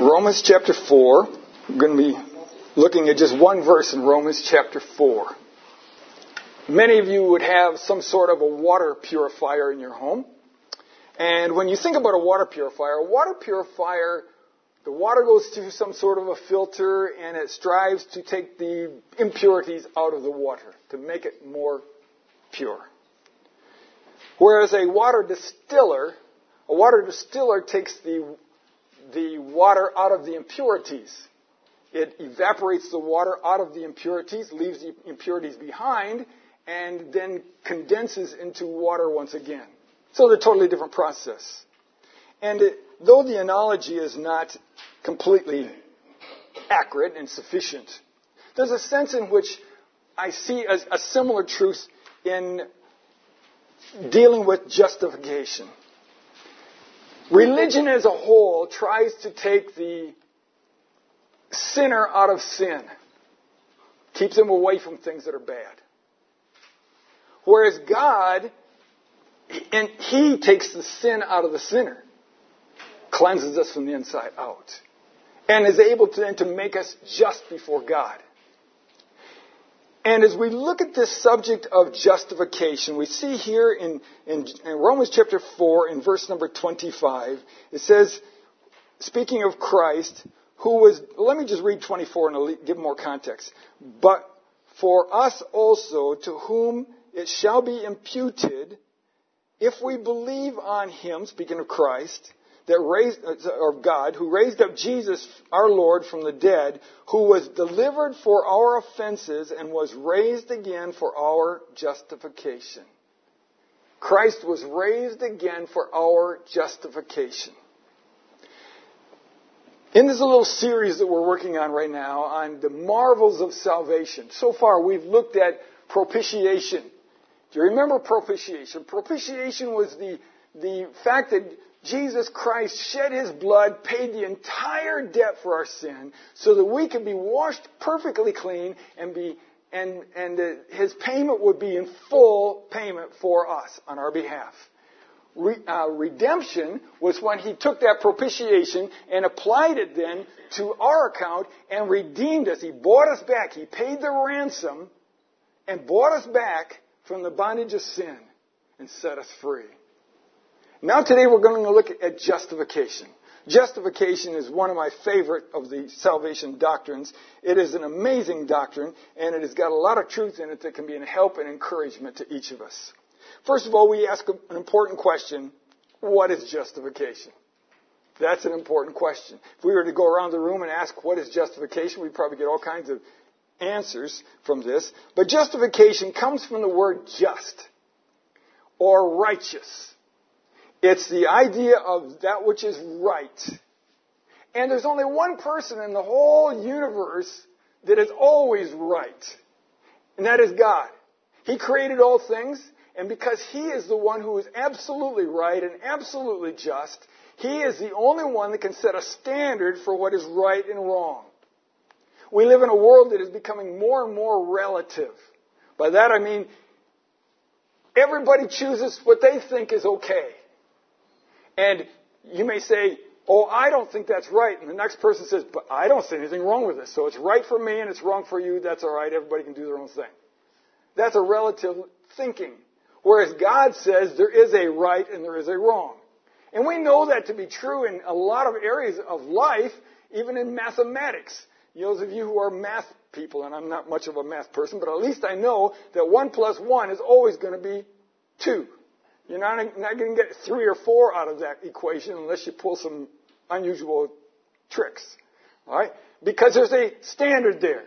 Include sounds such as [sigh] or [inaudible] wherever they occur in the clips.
Romans chapter 4. We're going to be looking at just one verse in Romans chapter 4. Many of you would have some sort of a water purifier in your home. And when you think about a water purifier, a water purifier, the water goes through some sort of a filter and it strives to take the impurities out of the water to make it more pure. Whereas a water distiller, a water distiller takes the, the water out of the impurities. It evaporates the water out of the impurities, leaves the impurities behind, and then condenses into water once again. So a totally different process. And it, though the analogy is not completely accurate and sufficient, there's a sense in which I see a, a similar truth in dealing with justification. Religion as a whole tries to take the sinner out of sin, keeps him away from things that are bad. Whereas God, and He takes the sin out of the sinner, cleanses us from the inside out, and is able to then to make us just before God. And as we look at this subject of justification, we see here in, in, in, Romans chapter 4, in verse number 25, it says, speaking of Christ, who was, let me just read 24 and give more context. But for us also, to whom it shall be imputed, if we believe on him, speaking of Christ, that raised, or God, who raised up Jesus, our Lord, from the dead, who was delivered for our offenses and was raised again for our justification. Christ was raised again for our justification. In this little series that we're working on right now on the marvels of salvation, so far we've looked at propitiation. Do you remember propitiation? Propitiation was the, the fact that Jesus Christ shed his blood, paid the entire debt for our sin, so that we could be washed perfectly clean and be and and uh, his payment would be in full payment for us on our behalf. Re, uh, redemption was when he took that propitiation and applied it then to our account and redeemed us. He bought us back. He paid the ransom and bought us back from the bondage of sin and set us free. Now today we're going to look at justification. Justification is one of my favorite of the salvation doctrines. It is an amazing doctrine and it has got a lot of truth in it that can be a help and encouragement to each of us. First of all, we ask an important question. What is justification? That's an important question. If we were to go around the room and ask what is justification, we'd probably get all kinds of answers from this. But justification comes from the word just or righteous. It's the idea of that which is right. And there's only one person in the whole universe that is always right. And that is God. He created all things, and because He is the one who is absolutely right and absolutely just, He is the only one that can set a standard for what is right and wrong. We live in a world that is becoming more and more relative. By that I mean everybody chooses what they think is okay. And you may say, Oh, I don't think that's right. And the next person says, But I don't see anything wrong with this. So it's right for me and it's wrong for you. That's all right. Everybody can do their own thing. That's a relative thinking. Whereas God says there is a right and there is a wrong. And we know that to be true in a lot of areas of life, even in mathematics. Those of you who are math people, and I'm not much of a math person, but at least I know that one plus one is always going to be two. You're not, not going to get three or four out of that equation unless you pull some unusual tricks. All right? Because there's a standard there.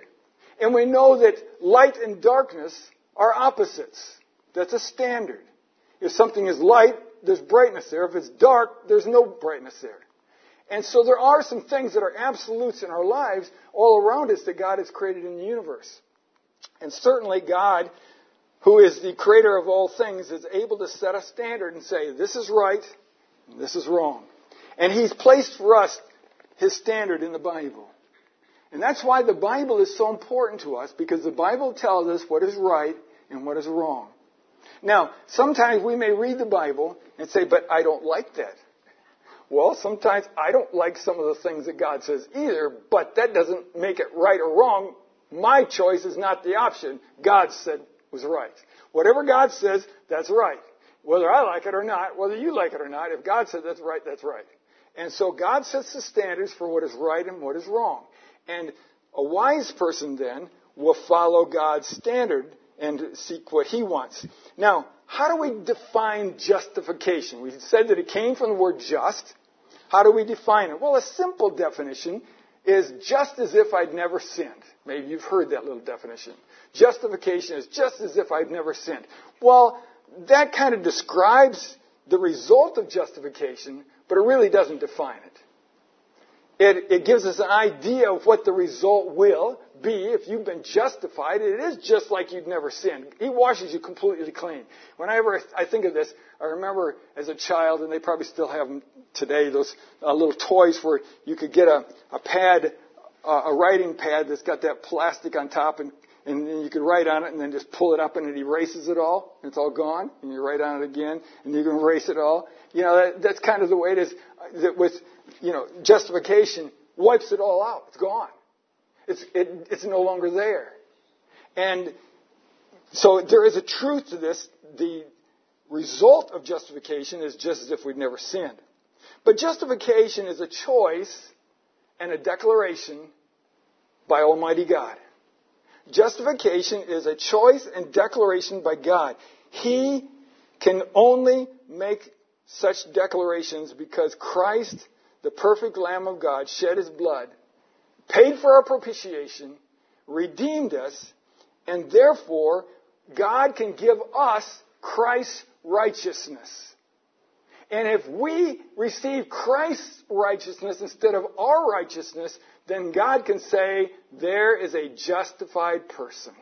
And we know that light and darkness are opposites. That's a standard. If something is light, there's brightness there. If it's dark, there's no brightness there. And so there are some things that are absolutes in our lives all around us that God has created in the universe. And certainly God who is the creator of all things, is able to set a standard and say, this is right, this is wrong. And He's placed for us His standard in the Bible. And that's why the Bible is so important to us, because the Bible tells us what is right and what is wrong. Now, sometimes we may read the Bible and say, but I don't like that. Well, sometimes I don't like some of the things that God says either, but that doesn't make it right or wrong. My choice is not the option. God said was right. Whatever God says, that's right. Whether I like it or not, whether you like it or not, if God said that's right, that's right. And so God sets the standards for what is right and what is wrong. And a wise person then will follow God's standard and seek what he wants. Now, how do we define justification? We said that it came from the word just. How do we define it? Well, a simple definition is just as if I'd never sinned. Maybe you've heard that little definition. Justification is just as if I'd never sinned. Well, that kind of describes the result of justification, but it really doesn't define it. It, it gives us an idea of what the result will be if you've been justified. It is just like you'd never sinned. He washes you completely clean. Whenever I think of this, I remember as a child, and they probably still have them today, those uh, little toys where you could get a, a pad, uh, a writing pad that's got that plastic on top and and then you could write on it and then just pull it up and it erases it all. And it's all gone. And you write on it again and you can erase it all. You know, that, that's kind of the way it is that with, you know, justification wipes it all out. It's gone. It's, it, it's no longer there. And so there is a truth to this. The result of justification is just as if we'd never sinned. But justification is a choice and a declaration by Almighty God. Justification is a choice and declaration by God. He can only make such declarations because Christ, the perfect Lamb of God, shed his blood, paid for our propitiation, redeemed us, and therefore God can give us Christ's righteousness. And if we receive Christ's righteousness instead of our righteousness, then God can say, there is a justified person.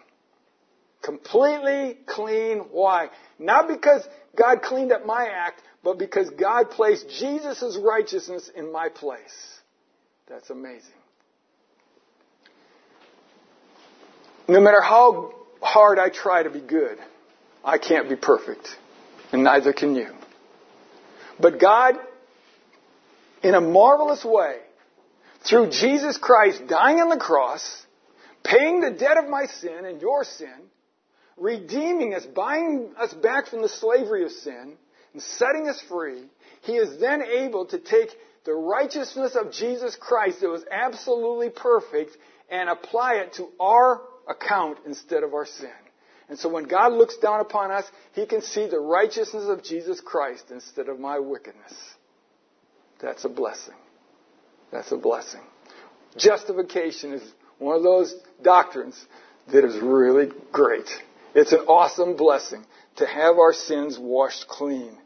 Completely clean. Why? Not because God cleaned up my act, but because God placed Jesus' righteousness in my place. That's amazing. No matter how hard I try to be good, I can't be perfect. And neither can you. But God, in a marvelous way, through Jesus Christ dying on the cross, paying the debt of my sin and your sin, redeeming us, buying us back from the slavery of sin, and setting us free, he is then able to take the righteousness of Jesus Christ that was absolutely perfect and apply it to our account instead of our sin. And so when God looks down upon us, he can see the righteousness of Jesus Christ instead of my wickedness. That's a blessing. That's a blessing. Justification is one of those doctrines that is really great. It's an awesome blessing to have our sins washed clean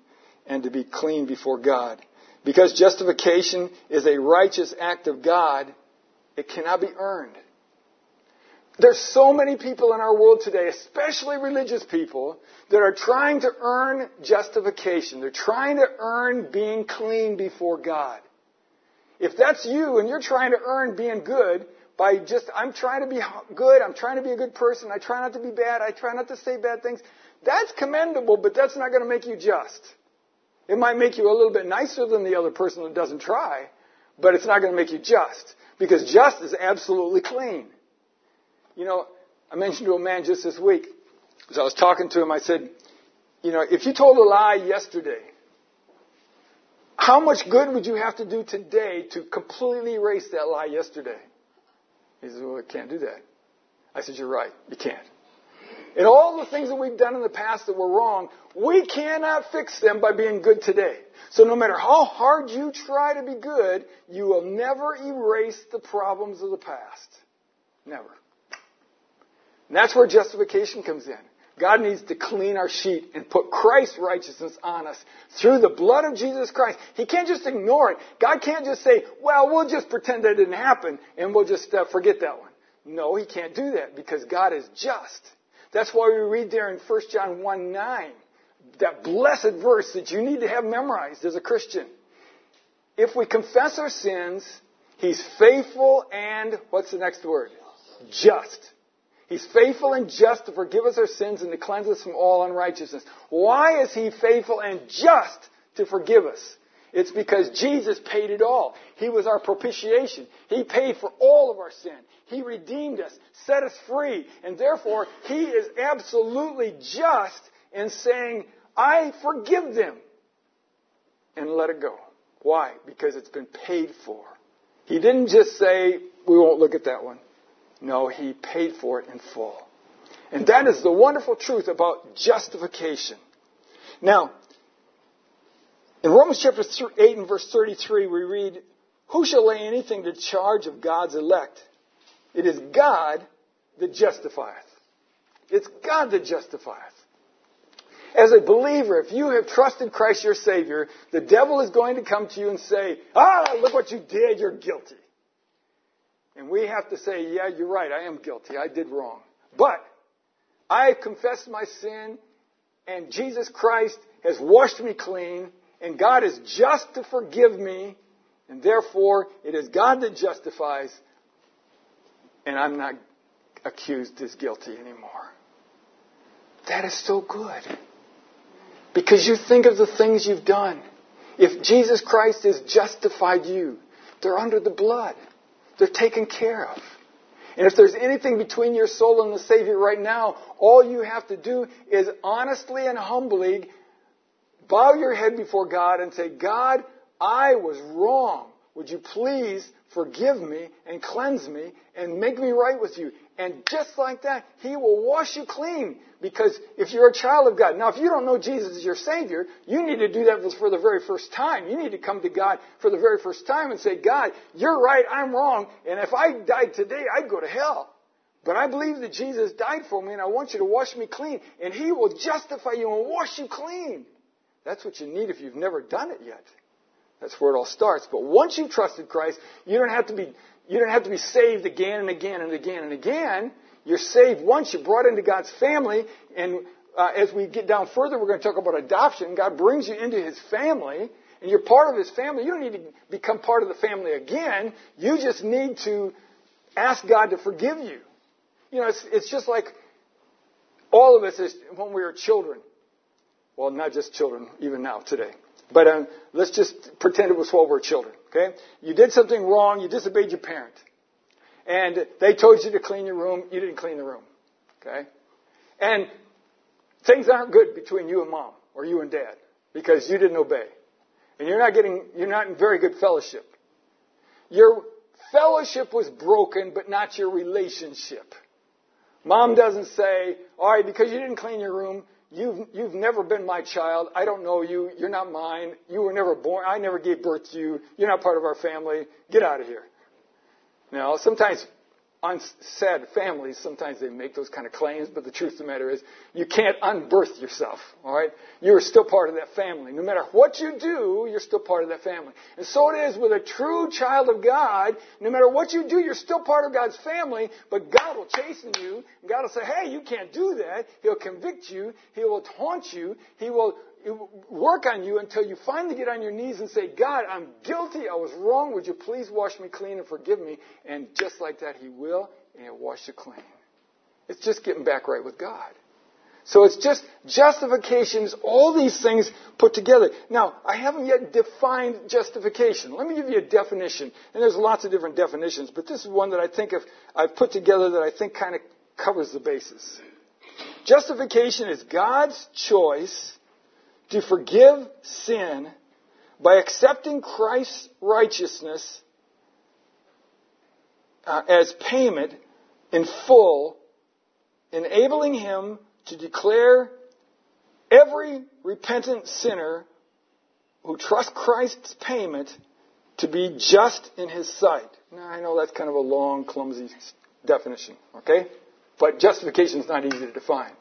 and to be clean before God. Because justification is a righteous act of God, it cannot be earned. There's so many people in our world today, especially religious people, that are trying to earn justification. They're trying to earn being clean before God. If that's you and you're trying to earn being good by just, I'm trying to be good, I'm trying to be a good person, I try not to be bad, I try not to say bad things, that's commendable, but that's not going to make you just. It might make you a little bit nicer than the other person that doesn't try, but it's not going to make you just. Because just is absolutely clean. You know, I mentioned to a man just this week, as I was talking to him, I said, you know, if you told a lie yesterday, how much good would you have to do today to completely erase that lie yesterday? He said, well, I can't do that. I said, you're right. You can't. And all the things that we've done in the past that were wrong, we cannot fix them by being good today. So no matter how hard you try to be good, you will never erase the problems of the past. Never. And that's where justification comes in. God needs to clean our sheet and put Christ's righteousness on us through the blood of Jesus Christ. He can't just ignore it. God can't just say, well, we'll just pretend that didn't happen and we'll just uh, forget that one. No, He can't do that because God is just. That's why we read there in 1 John 1 9, that blessed verse that you need to have memorized as a Christian. If we confess our sins, He's faithful and, what's the next word? Just He's faithful and just to forgive us our sins and to cleanse us from all unrighteousness. Why is He faithful and just to forgive us? It's because Jesus paid it all. He was our propitiation. He paid for all of our sin. He redeemed us, set us free, and therefore He is absolutely just in saying, I forgive them and let it go. Why? Because it's been paid for. He didn't just say, we won't look at that one. No, He paid for it in full. And that is the wonderful truth about justification. Now, in Romans chapter 8 and verse 33, we read, Who shall lay anything to charge of God's elect? It is God that justifieth. It's God that justifieth. As a believer, if you have trusted Christ your Savior, the devil is going to come to you and say, Ah, look what you did, you're guilty. And we have to say, Yeah, you're right, I am guilty, I did wrong. But I confessed my sin, and Jesus Christ has washed me clean, and God is just to forgive me, and therefore it is God that justifies, and I'm not accused as guilty anymore. That is so good. Because you think of the things you've done. If Jesus Christ has justified you, they're under the blood. They're taken care of. And if there's anything between your soul and the Savior right now, all you have to do is honestly and humbly bow your head before God and say, God, I was wrong. Would you please forgive me and cleanse me and make me right with you? And just like that, He will wash you clean. Because if you're a child of God, now if you don't know Jesus as your Savior, you need to do that for the very first time. You need to come to God for the very first time and say, God, you're right, I'm wrong, and if I died today, I'd go to hell. But I believe that Jesus died for me and I want you to wash me clean. And He will justify you and wash you clean. That's what you need if you've never done it yet. That's where it all starts. But once you've trusted Christ, you don't have to be you don't have to be saved again and again and again and again. You're saved once. You're brought into God's family. And uh, as we get down further, we're going to talk about adoption. God brings you into His family, and you're part of His family. You don't need to become part of the family again. You just need to ask God to forgive you. You know, it's, it's just like all of us is when we were children. Well, not just children, even now, today. But um, let's just pretend it was while we were children. Okay? You did something wrong. You disobeyed your parent. And they told you to clean your room. You didn't clean the room. Okay? And things aren't good between you and mom or you and dad because you didn't obey. And you're not getting, you're not in very good fellowship. Your fellowship was broken, but not your relationship. Mom doesn't say, all right, because you didn't clean your room, You've, you've never been my child. I don't know you. You're not mine. You were never born. I never gave birth to you. You're not part of our family. Get out of here. Now, sometimes sad families, sometimes they make those kind of claims, but the truth of the matter is you can't unbirth yourself, alright? You're still part of that family. No matter what you do, you're still part of that family. And so it is with a true child of God. No matter what you do, you're still part of God's family, but God will chasten you. God will say, hey, you can't do that. He'll convict you. He will taunt you. He will work on you until you finally get on your knees and say, God, I'm guilty. I was wrong. Would you please wash me clean and forgive me? And just like that, He will, and He'll wash you clean. It's just getting back right with God. So it's just justifications, all these things put together. Now, I haven't yet defined justification. Let me give you a definition. And there's lots of different definitions, but this is one that I think of, I've put together that I think kind of covers the basis. Justification is God's choice to forgive sin by accepting Christ's righteousness uh, as payment in full, enabling him to declare every repentant sinner who trusts Christ's payment to be just in his sight. Now, I know that's kind of a long, clumsy definition, okay? But justification is not easy to define.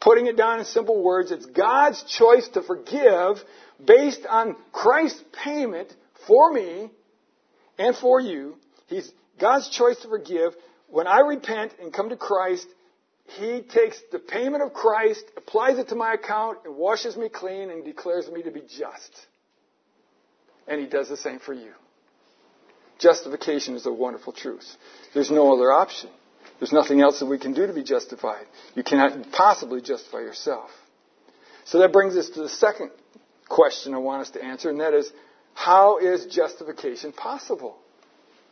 Putting it down in simple words, it's God's choice to forgive based on Christ's payment for me and for you. He's God's choice to forgive. When I repent and come to Christ, He takes the payment of Christ, applies it to my account, and washes me clean and declares me to be just. And He does the same for you. Justification is a wonderful truth. There's no other option. There's nothing else that we can do to be justified. You cannot possibly justify yourself. So that brings us to the second question I want us to answer, and that is, how is justification possible?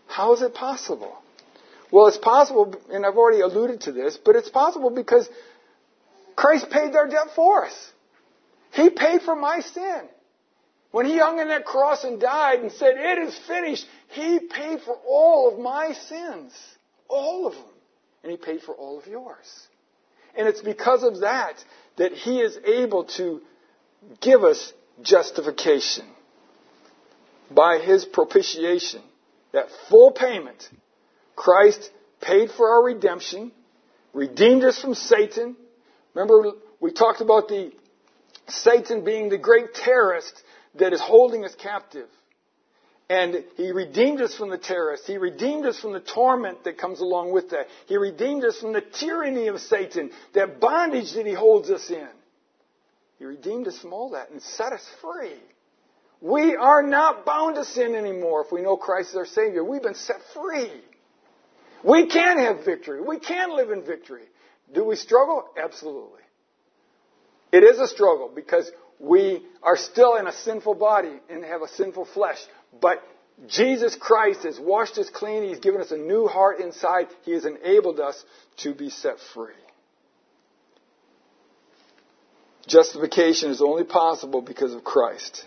How is it possible? Well, it's possible, and I've already alluded to this, but it's possible because Christ paid their debt for us. He paid for my sin. When he hung on that cross and died and said, It is finished, he paid for all of my sins. All of them. And he paid for all of yours. And it's because of that that he is able to give us justification by his propitiation. That full payment. Christ paid for our redemption, redeemed us from Satan. Remember, we talked about the Satan being the great terrorist that is holding us captive. And He redeemed us from the terrorists. He redeemed us from the torment that comes along with that. He redeemed us from the tyranny of Satan, that bondage that He holds us in. He redeemed us from all that and set us free. We are not bound to sin anymore if we know Christ is our Savior. We've been set free. We can have victory. We can live in victory. Do we struggle? Absolutely. It is a struggle because we are still in a sinful body and have a sinful flesh. But Jesus Christ has washed us clean. He's given us a new heart inside. He has enabled us to be set free. Justification is only possible because of Christ.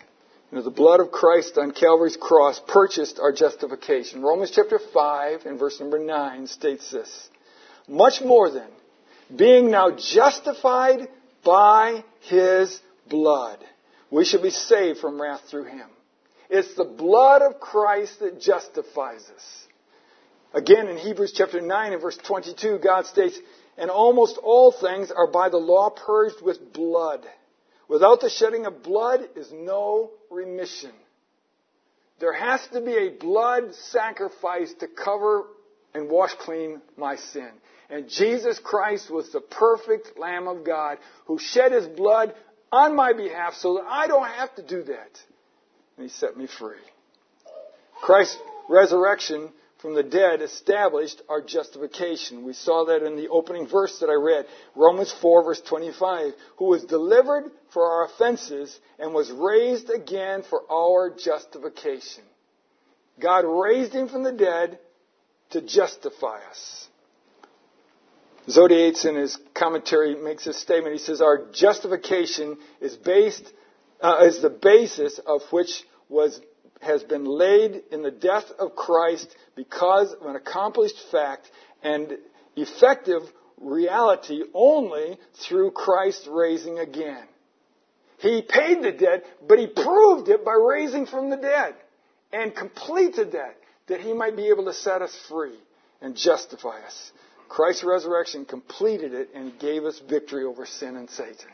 You know, the blood of Christ on Calvary's cross purchased our justification. Romans chapter 5 and verse number 9 states this. Much more than being now justified by his blood, we shall be saved from wrath through him. It's the blood of Christ that justifies us. Again, in Hebrews chapter 9 and verse 22, God states, And almost all things are by the law purged with blood. Without the shedding of blood is no remission. There has to be a blood sacrifice to cover and wash clean my sin. And Jesus Christ was the perfect Lamb of God who shed his blood on my behalf so that I don't have to do that. And he set me free. Christ's resurrection from the dead established our justification. We saw that in the opening verse that I read, Romans 4 verse 25, who was delivered for our offenses and was raised again for our justification. God raised him from the dead to justify us. Zodhiates in his commentary makes this statement. He says, Our justification is based, uh, is the basis of which was, has been laid in the death of Christ because of an accomplished fact and effective reality only through Christ raising again. He paid the debt, but he proved it by raising from the dead and completed that, that he might be able to set us free and justify us. Christ's resurrection completed it and gave us victory over sin and Satan.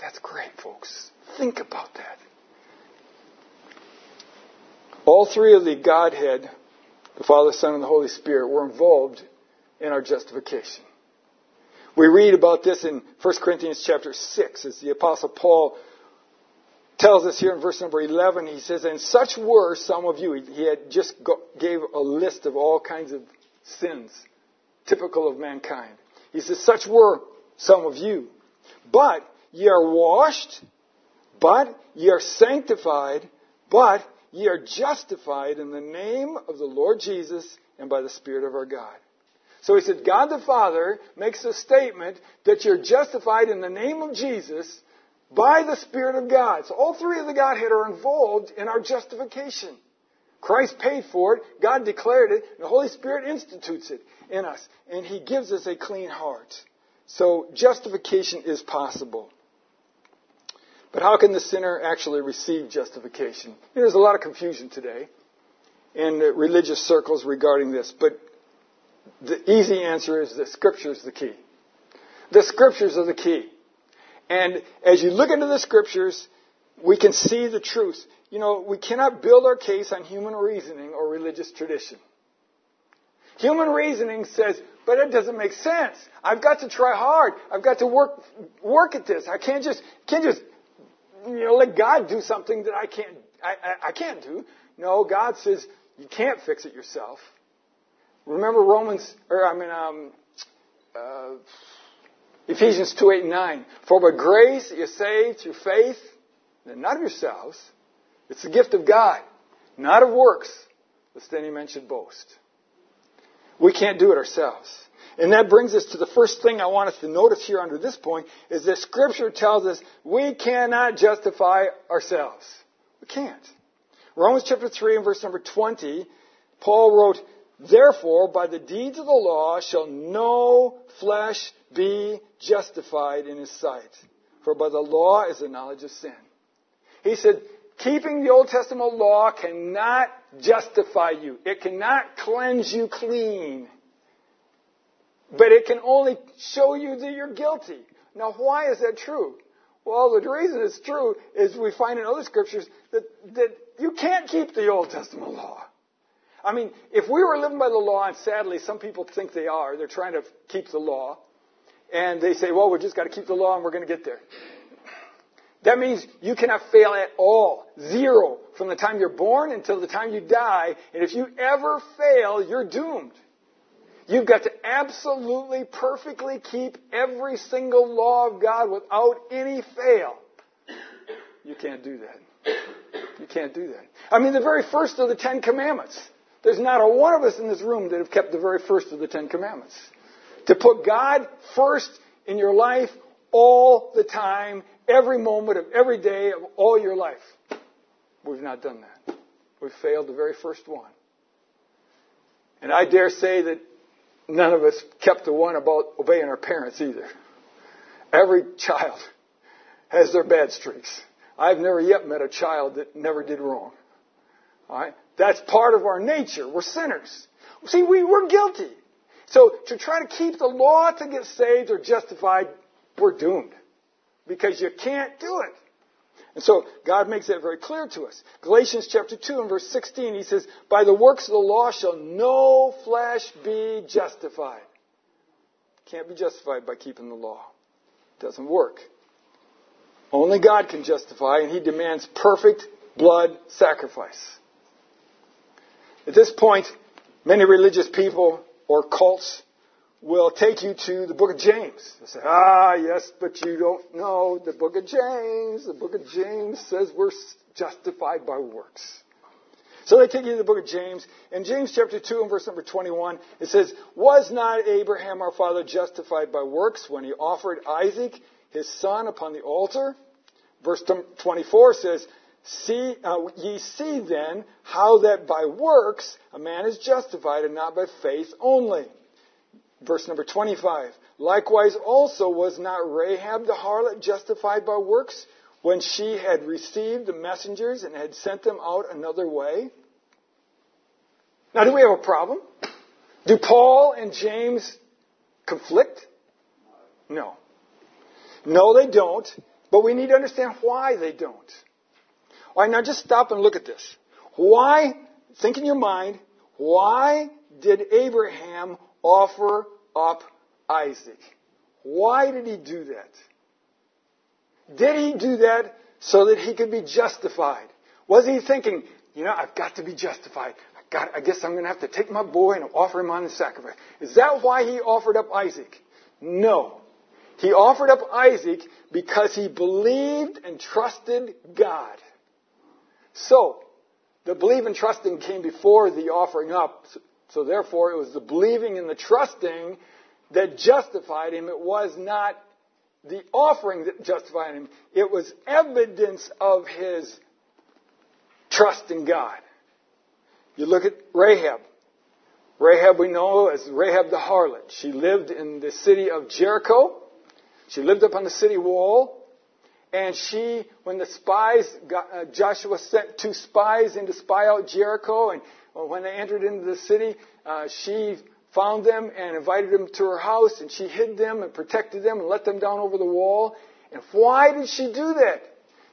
That's great, folks. Think about that. All three of the Godhead, the Father, Son, and the Holy Spirit, were involved in our justification. We read about this in 1 Corinthians chapter 6 as the Apostle Paul tells us here in verse number 11. He says, And such were some of you. He had just gave a list of all kinds of sins typical of mankind. He says, Such were some of you. But ye are washed, but ye are sanctified, but ye are justified in the name of the Lord Jesus and by the Spirit of our God. So he said, God the Father makes a statement that you're justified in the name of Jesus by the Spirit of God. So all three of the Godhead are involved in our justification. Christ paid for it, God declared it, and the Holy Spirit institutes it in us, and He gives us a clean heart. So justification is possible. But how can the sinner actually receive justification? There's a lot of confusion today in religious circles regarding this, but the easy answer is that Scripture is the key. The Scriptures are the key. And as you look into the Scriptures, we can see the truth. You know, we cannot build our case on human reasoning or religious tradition. Human reasoning says, but it doesn't make sense. I've got to try hard. I've got to work work at this. I can't just can't just you know let God do something that I can't I, I, I can't do. No, God says you can't fix it yourself. Remember Romans or I mean um, uh, Ephesians two eight and nine. For by grace you're saved through faith not of yourselves. It's the gift of God, not of works, lest any man should boast. We can't do it ourselves. And that brings us to the first thing I want us to notice here under this point is that scripture tells us we cannot justify ourselves. We can't. Romans chapter 3 and verse number 20, Paul wrote, Therefore, by the deeds of the law shall no flesh be justified in his sight. For by the law is the knowledge of sin. He said, keeping the Old Testament law cannot justify you. It cannot cleanse you clean. But it can only show you that you're guilty. Now, why is that true? Well, the reason it's true is we find in other scriptures that, that you can't keep the Old Testament law. I mean, if we were living by the law, and sadly some people think they are, they're trying to keep the law, and they say, well, we just got to keep the law and we're going to get there. That means you cannot fail at all. Zero. From the time you're born until the time you die. And if you ever fail, you're doomed. You've got to absolutely perfectly keep every single law of God without any fail. You can't do that. You can't do that. I mean, the very first of the Ten Commandments. There's not a one of us in this room that have kept the very first of the Ten Commandments. To put God first in your life all the time, every moment of every day of all your life. We've not done that. We've failed the very first one. And I dare say that none of us kept the one about obeying our parents either. Every child has their bad streaks. I've never yet met a child that never did wrong. All right? That's part of our nature. We're sinners. See, we, we're guilty. So to try to keep the law to get saved or justified, we're doomed. Because you can't do it. And so God makes that very clear to us. Galatians chapter 2 and verse 16, he says, By the works of the law shall no flesh be justified. Can't be justified by keeping the law. Doesn't work. Only God can justify, and he demands perfect blood sacrifice. At this point, many religious people or cults will take you to the book of James. They say, ah, yes, but you don't know the book of James. The book of James says we're justified by works. So they take you to the book of James. In James chapter 2 and verse number 21, it says, Was not Abraham our father justified by works when he offered Isaac, his son, upon the altar? Verse 24 says, See, uh, ye see then how that by works a man is justified and not by faith only. Verse number 25. Likewise also was not Rahab the harlot justified by works when she had received the messengers and had sent them out another way? Now do we have a problem? Do Paul and James conflict? No. No, they don't. But we need to understand why they don't. All right, now just stop and look at this. Why, think in your mind, why did Abraham offer up Isaac? Why did he do that? Did he do that so that he could be justified? Was he thinking, you know, I've got to be justified. I, got, I guess I'm going to have to take my boy and offer him on the sacrifice. Is that why he offered up Isaac? No. He offered up Isaac because he believed and trusted God. So, the believe and trusting came before the offering up. So therefore, it was the believing and the trusting that justified him. It was not the offering that justified him. It was evidence of his trust in God. You look at Rahab. Rahab we know as Rahab the harlot. She lived in the city of Jericho. She lived up on the city wall. And she, when the spies, got, uh, Joshua sent two spies in to spy out Jericho, and when they entered into the city, uh, she found them and invited them to her house, and she hid them and protected them and let them down over the wall. And why did she do that?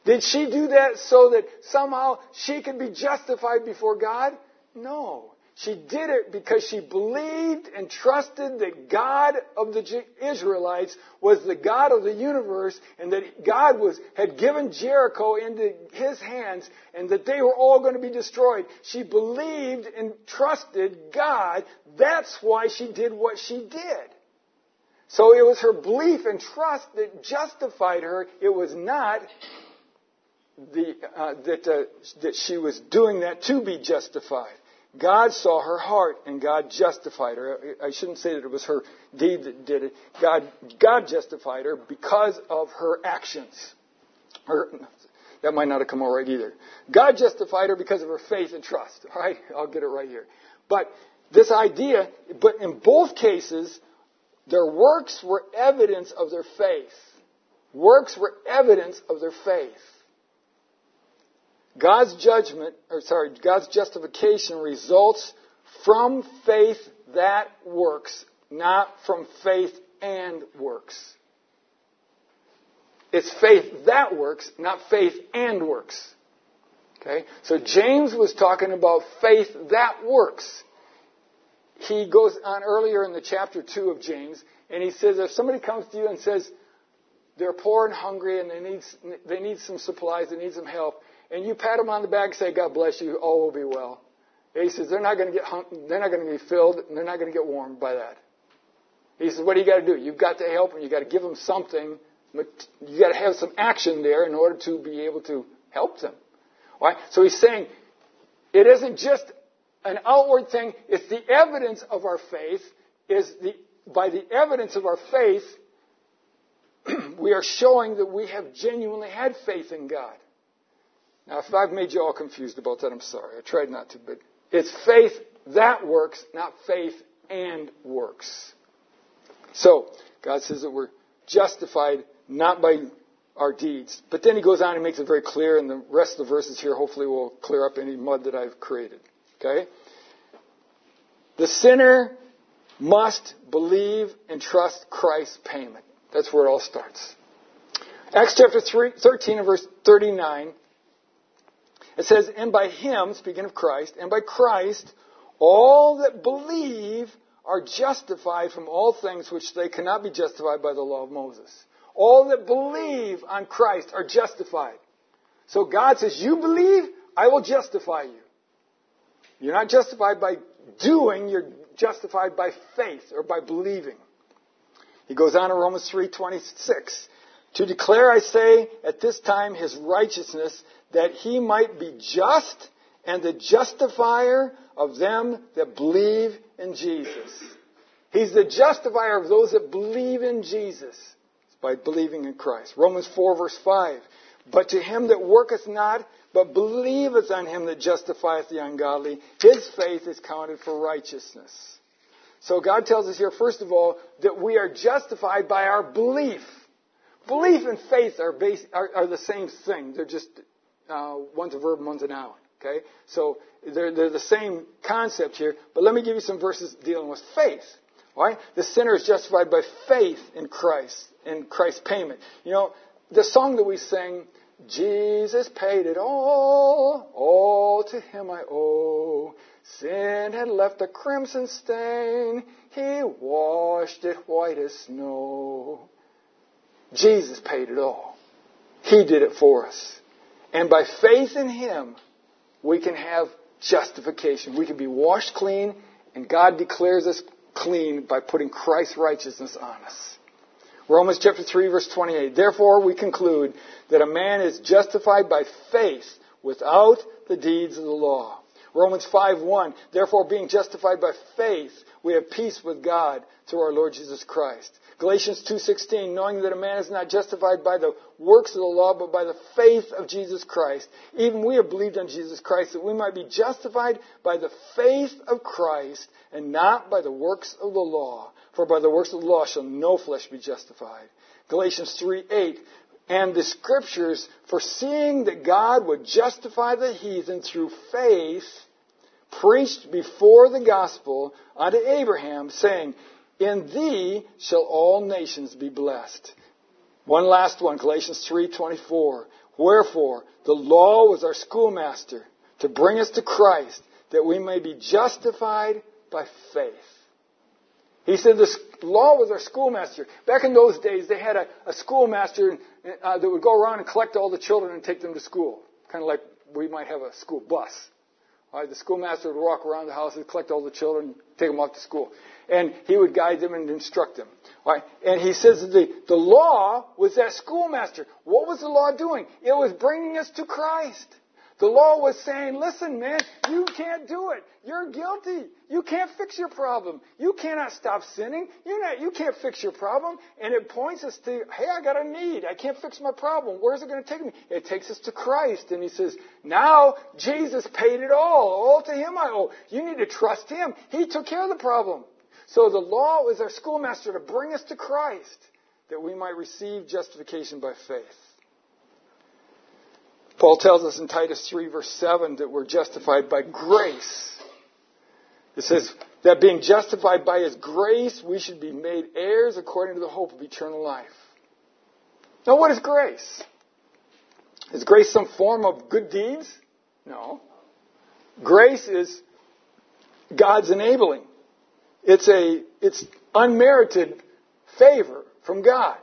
Did she do that so that somehow she could be justified before God? No. She did it because she believed and trusted that God of the Israelites was the God of the universe and that God was, had given Jericho into his hands and that they were all going to be destroyed. She believed and trusted God. That's why she did what she did. So it was her belief and trust that justified her. It was not the, uh, that, uh, that she was doing that to be justified. God saw her heart and God justified her. I shouldn't say that it was her deed that did it. God, God justified her because of her actions. Her, that might not have come out right either. God justified her because of her faith and trust. All right? I'll get it right here. But this idea, but in both cases, their works were evidence of their faith. Works were evidence of their faith. God's judgment, or sorry, God's justification results from faith that works, not from faith and works. It's faith that works, not faith and works. Okay? So James was talking about faith that works. He goes on earlier in the chapter 2 of James, and he says if somebody comes to you and says they're poor and hungry and they need, they need some supplies, they need some help, and you pat them on the back and say, God bless you, all will be well. He says, they're not going to get, hung, they're not going to be filled, and they're not going to get warmed by that. He says, what do you got to do? You've got to help them. You've got to give them something. You've got to have some action there in order to be able to help them. Why? So he's saying, it isn't just an outward thing. It's the evidence of our faith. Is the, by the evidence of our faith, [clears throat] we are showing that we have genuinely had faith in God. Now, if I've made you all confused about that, I'm sorry. I tried not to, but it's faith that works, not faith and works. So, God says that we're justified not by our deeds. But then he goes on and makes it very clear, and the rest of the verses here hopefully will clear up any mud that I've created. Okay? The sinner must believe and trust Christ's payment. That's where it all starts. Acts chapter 3, 13 and verse 39 it says, And by him, speaking of Christ, and by Christ, all that believe are justified from all things which they cannot be justified by the law of Moses. All that believe on Christ are justified. So God says, You believe, I will justify you. You're not justified by doing, you're justified by faith or by believing. He goes on in Romans 3:26, to declare I say at this time his righteousness that he might be just and the justifier of them that believe in Jesus. He's the justifier of those that believe in Jesus by believing in Christ. Romans 4 verse 5. But to him that worketh not, but believeth on him that justifieth the ungodly, his faith is counted for righteousness. So God tells us here, first of all, that we are justified by our belief. Belief and faith are, base, are, are the same thing. They're just uh, one's a verb one's a noun. Okay? So they're, they're the same concept here, but let me give you some verses dealing with faith. Right? The sinner is justified by faith in Christ, in Christ's payment. You know, the song that we sing, Jesus paid it all, all to him I owe. Sin had left a crimson stain, he washed it white as snow. Jesus paid it all. He did it for us. And by faith in Him, we can have justification. We can be washed clean, and God declares us clean by putting Christ's righteousness on us. Romans chapter 3 verse 28. Therefore we conclude that a man is justified by faith without the deeds of the law. Romans 5 1. Therefore being justified by faith we have peace with God through our Lord Jesus Christ. Galatians 2:16 knowing that a man is not justified by the works of the law but by the faith of Jesus Christ. Even we have believed on Jesus Christ that we might be justified by the faith of Christ and not by the works of the law. For by the works of the law shall no flesh be justified. Galatians 3:8 and the scriptures, foreseeing that God would justify the heathen through faith, preached before the gospel unto Abraham, saying, In thee shall all nations be blessed. One last one, Galatians 3:24. Wherefore, the law was our schoolmaster to bring us to Christ, that we may be justified by faith. He said the law was our schoolmaster. Back in those days, they had a, a schoolmaster uh, that would go around and collect all the children and take them to school. Kind of like we might have a school bus. The schoolmaster would walk around the house and collect all the children, take them off to school. And he would guide them and instruct them. And he says that the, the law was that schoolmaster. What was the law doing? It was bringing us to Christ. The law was saying, listen, man, you can't do it. You're guilty. You can't fix your problem. You cannot stop sinning. You're not, you can't fix your problem. And it points us to, hey, I got a need. I can't fix my problem. Where's it going to take me? It takes us to Christ. And he says, now Jesus paid it all. All to him I owe. You need to trust him. He took care of the problem. So the law was our schoolmaster to bring us to Christ that we might receive justification by faith. Paul tells us in Titus 3 verse 7 that we're justified by grace. It says that being justified by His grace, we should be made heirs according to the hope of eternal life. Now what is grace? Is grace some form of good deeds? No. Grace is God's enabling. It's a, it's unmerited favor from God.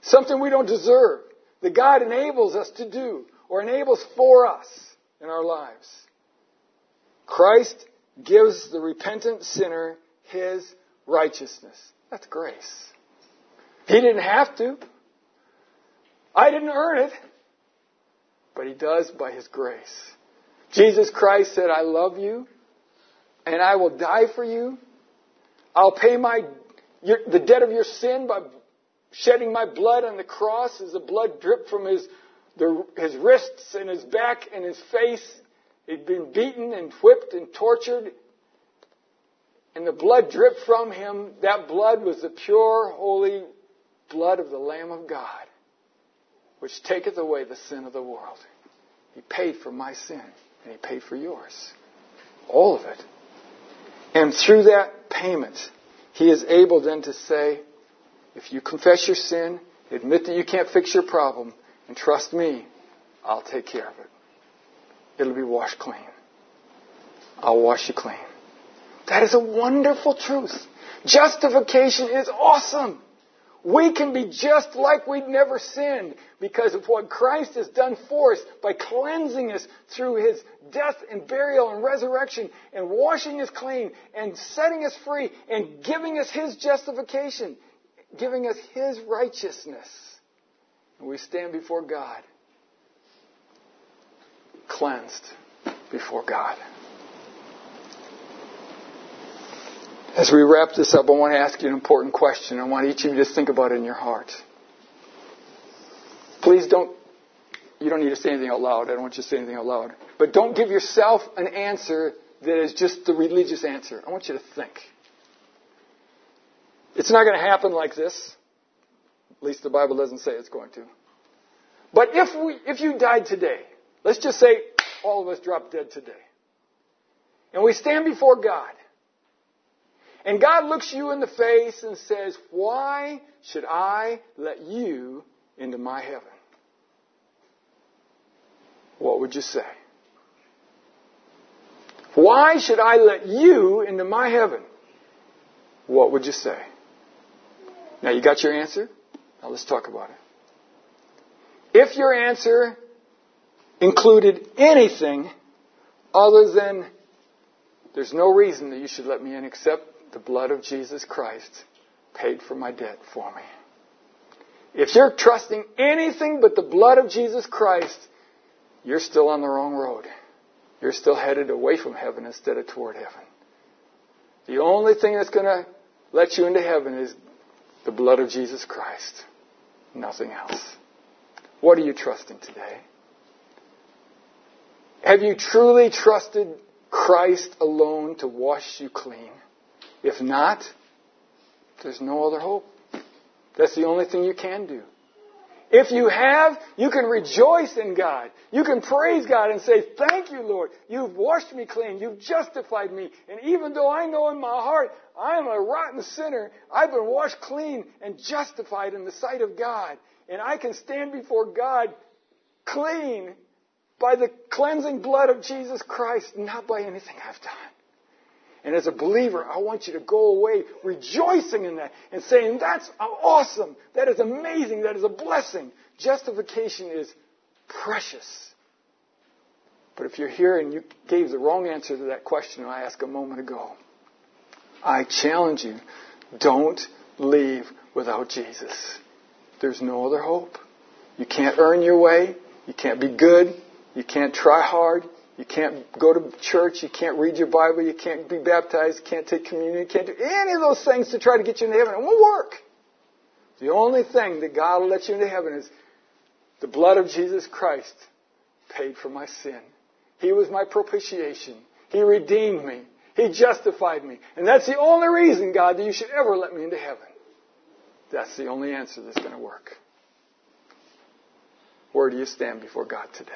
Something we don't deserve that God enables us to do or enables for us in our lives. Christ gives the repentant sinner his righteousness. That's grace. He didn't have to. I didn't earn it. But he does by his grace. Jesus Christ said, I love you and I will die for you. I'll pay my, your, the debt of your sin by shedding my blood on the cross as the blood dripped from his the, his wrists and his back and his face. He'd been beaten and whipped and tortured. And the blood dripped from him. That blood was the pure, holy blood of the Lamb of God, which taketh away the sin of the world. He paid for my sin, and he paid for yours. All of it. And through that payment, he is able then to say, if you confess your sin, admit that you can't fix your problem, and trust me, I'll take care of it. It'll be washed clean. I'll wash you clean. That is a wonderful truth. Justification is awesome. We can be just like we'd never sinned because of what Christ has done for us by cleansing us through His death and burial and resurrection and washing us clean and setting us free and giving us His justification, giving us His righteousness. And we stand before God, cleansed before God. As we wrap this up, I want to ask you an important question. I want each of you to think about it in your heart. Please don't, you don't need to say anything out loud. I don't want you to say anything out loud. But don't give yourself an answer that is just the religious answer. I want you to think. It's not going to happen like this. At least the Bible doesn't say it's going to. But if we, if you died today, let's just say all of us drop dead today. And we stand before God. And God looks you in the face and says, why should I let you into my heaven? What would you say? Why should I let you into my heaven? What would you say? Now you got your answer? Now let's talk about it. If your answer included anything other than there's no reason that you should let me in except the blood of Jesus Christ paid for my debt for me. If you're trusting anything but the blood of Jesus Christ, you're still on the wrong road. You're still headed away from heaven instead of toward heaven. The only thing that's going to let you into heaven is the blood of Jesus Christ. Nothing else. What are you trusting today? Have you truly trusted Christ alone to wash you clean? If not, there's no other hope. That's the only thing you can do. If you have, you can rejoice in God. You can praise God and say, Thank you, Lord. You've washed me clean. You've justified me. And even though I know in my heart I am a rotten sinner, I've been washed clean and justified in the sight of God. And I can stand before God clean by the cleansing blood of Jesus Christ, not by anything I've done. And as a believer, I want you to go away rejoicing in that and saying, that's awesome. That is amazing. That is a blessing. Justification is precious. But if you're here and you gave the wrong answer to that question I asked a moment ago, I challenge you, don't leave without Jesus. There's no other hope. You can't earn your way. You can't be good. You can't try hard. You can't go to church. You can't read your Bible. You can't be baptized. You can't take communion. You can't do any of those things to try to get you into heaven. It won't work. The only thing that God will let you into heaven is the blood of Jesus Christ paid for my sin. He was my propitiation. He redeemed me. He justified me. And that's the only reason, God, that you should ever let me into heaven. That's the only answer that's going to work. Where do you stand before God today?